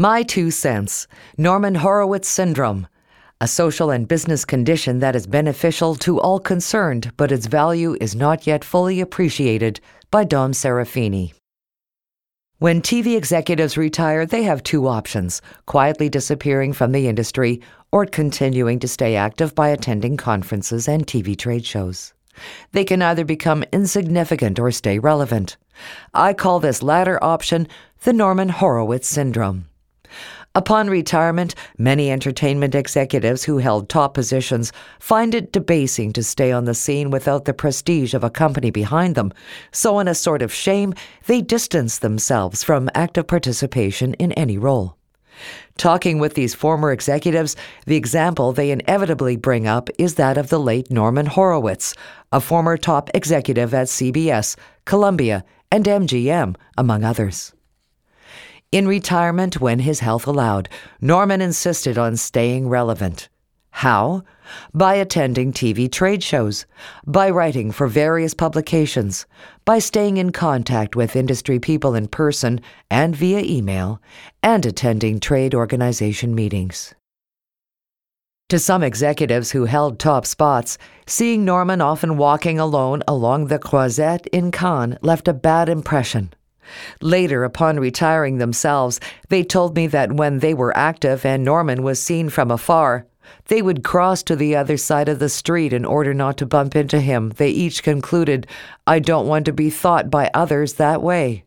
My Two Cents Norman Horowitz Syndrome, a social and business condition that is beneficial to all concerned, but its value is not yet fully appreciated by Dom Serafini. When TV executives retire, they have two options quietly disappearing from the industry or continuing to stay active by attending conferences and TV trade shows. They can either become insignificant or stay relevant. I call this latter option the Norman Horowitz syndrome. Upon retirement, many entertainment executives who held top positions find it debasing to stay on the scene without the prestige of a company behind them. So, in a sort of shame, they distance themselves from active participation in any role. Talking with these former executives, the example they inevitably bring up is that of the late Norman Horowitz, a former top executive at CBS, Columbia, and MGM, among others. In retirement, when his health allowed, Norman insisted on staying relevant. How? By attending TV trade shows, by writing for various publications, by staying in contact with industry people in person and via email, and attending trade organization meetings. To some executives who held top spots, seeing Norman often walking alone along the Croisette in Cannes left a bad impression. Later, upon retiring themselves, they told me that when they were active and Norman was seen from afar, they would cross to the other side of the street in order not to bump into him. They each concluded, I don't want to be thought by others that way.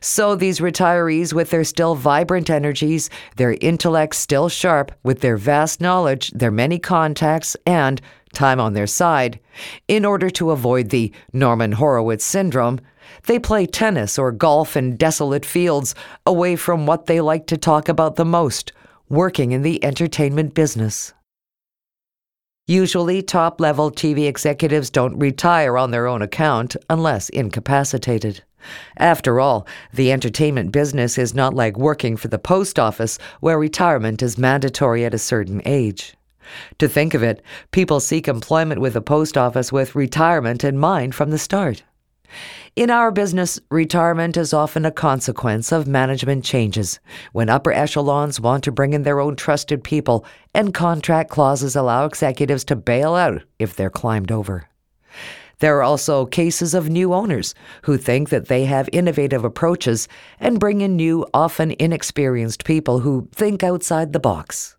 So these retirees, with their still vibrant energies, their intellects still sharp, with their vast knowledge, their many contacts, and time on their side, in order to avoid the Norman Horowitz syndrome, they play tennis or golf in desolate fields, away from what they like to talk about the most working in the entertainment business. Usually, top level TV executives don't retire on their own account unless incapacitated. After all, the entertainment business is not like working for the post office, where retirement is mandatory at a certain age. To think of it, people seek employment with the post office with retirement in mind from the start. In our business, retirement is often a consequence of management changes, when upper echelons want to bring in their own trusted people, and contract clauses allow executives to bail out if they're climbed over. There are also cases of new owners who think that they have innovative approaches and bring in new, often inexperienced people who think outside the box.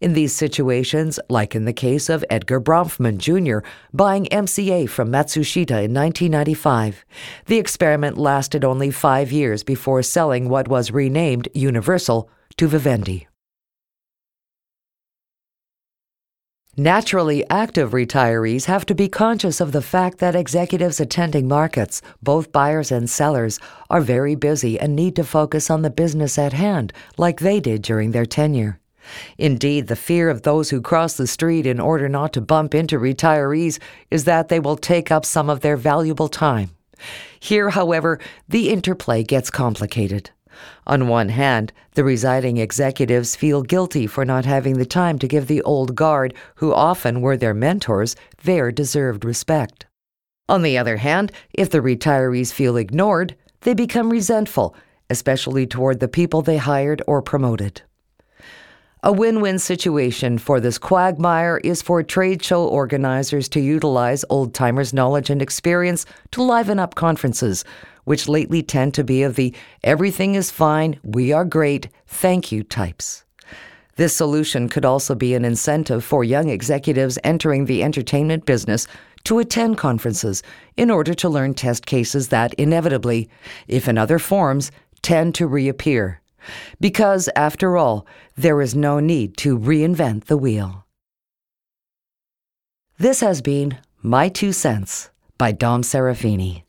In these situations, like in the case of Edgar Bronfman Jr. buying MCA from Matsushita in 1995, the experiment lasted only five years before selling what was renamed Universal to Vivendi. Naturally, active retirees have to be conscious of the fact that executives attending markets, both buyers and sellers, are very busy and need to focus on the business at hand, like they did during their tenure. Indeed, the fear of those who cross the street in order not to bump into retirees is that they will take up some of their valuable time. Here, however, the interplay gets complicated. On one hand, the residing executives feel guilty for not having the time to give the old guard, who often were their mentors, their deserved respect. On the other hand, if the retirees feel ignored, they become resentful, especially toward the people they hired or promoted. A win win situation for this quagmire is for trade show organizers to utilize old timers' knowledge and experience to liven up conferences, which lately tend to be of the everything is fine, we are great, thank you types. This solution could also be an incentive for young executives entering the entertainment business to attend conferences in order to learn test cases that inevitably, if in other forms, tend to reappear. Because, after all, there is no need to reinvent the wheel. This has been My Two Cents by Dom Serafini.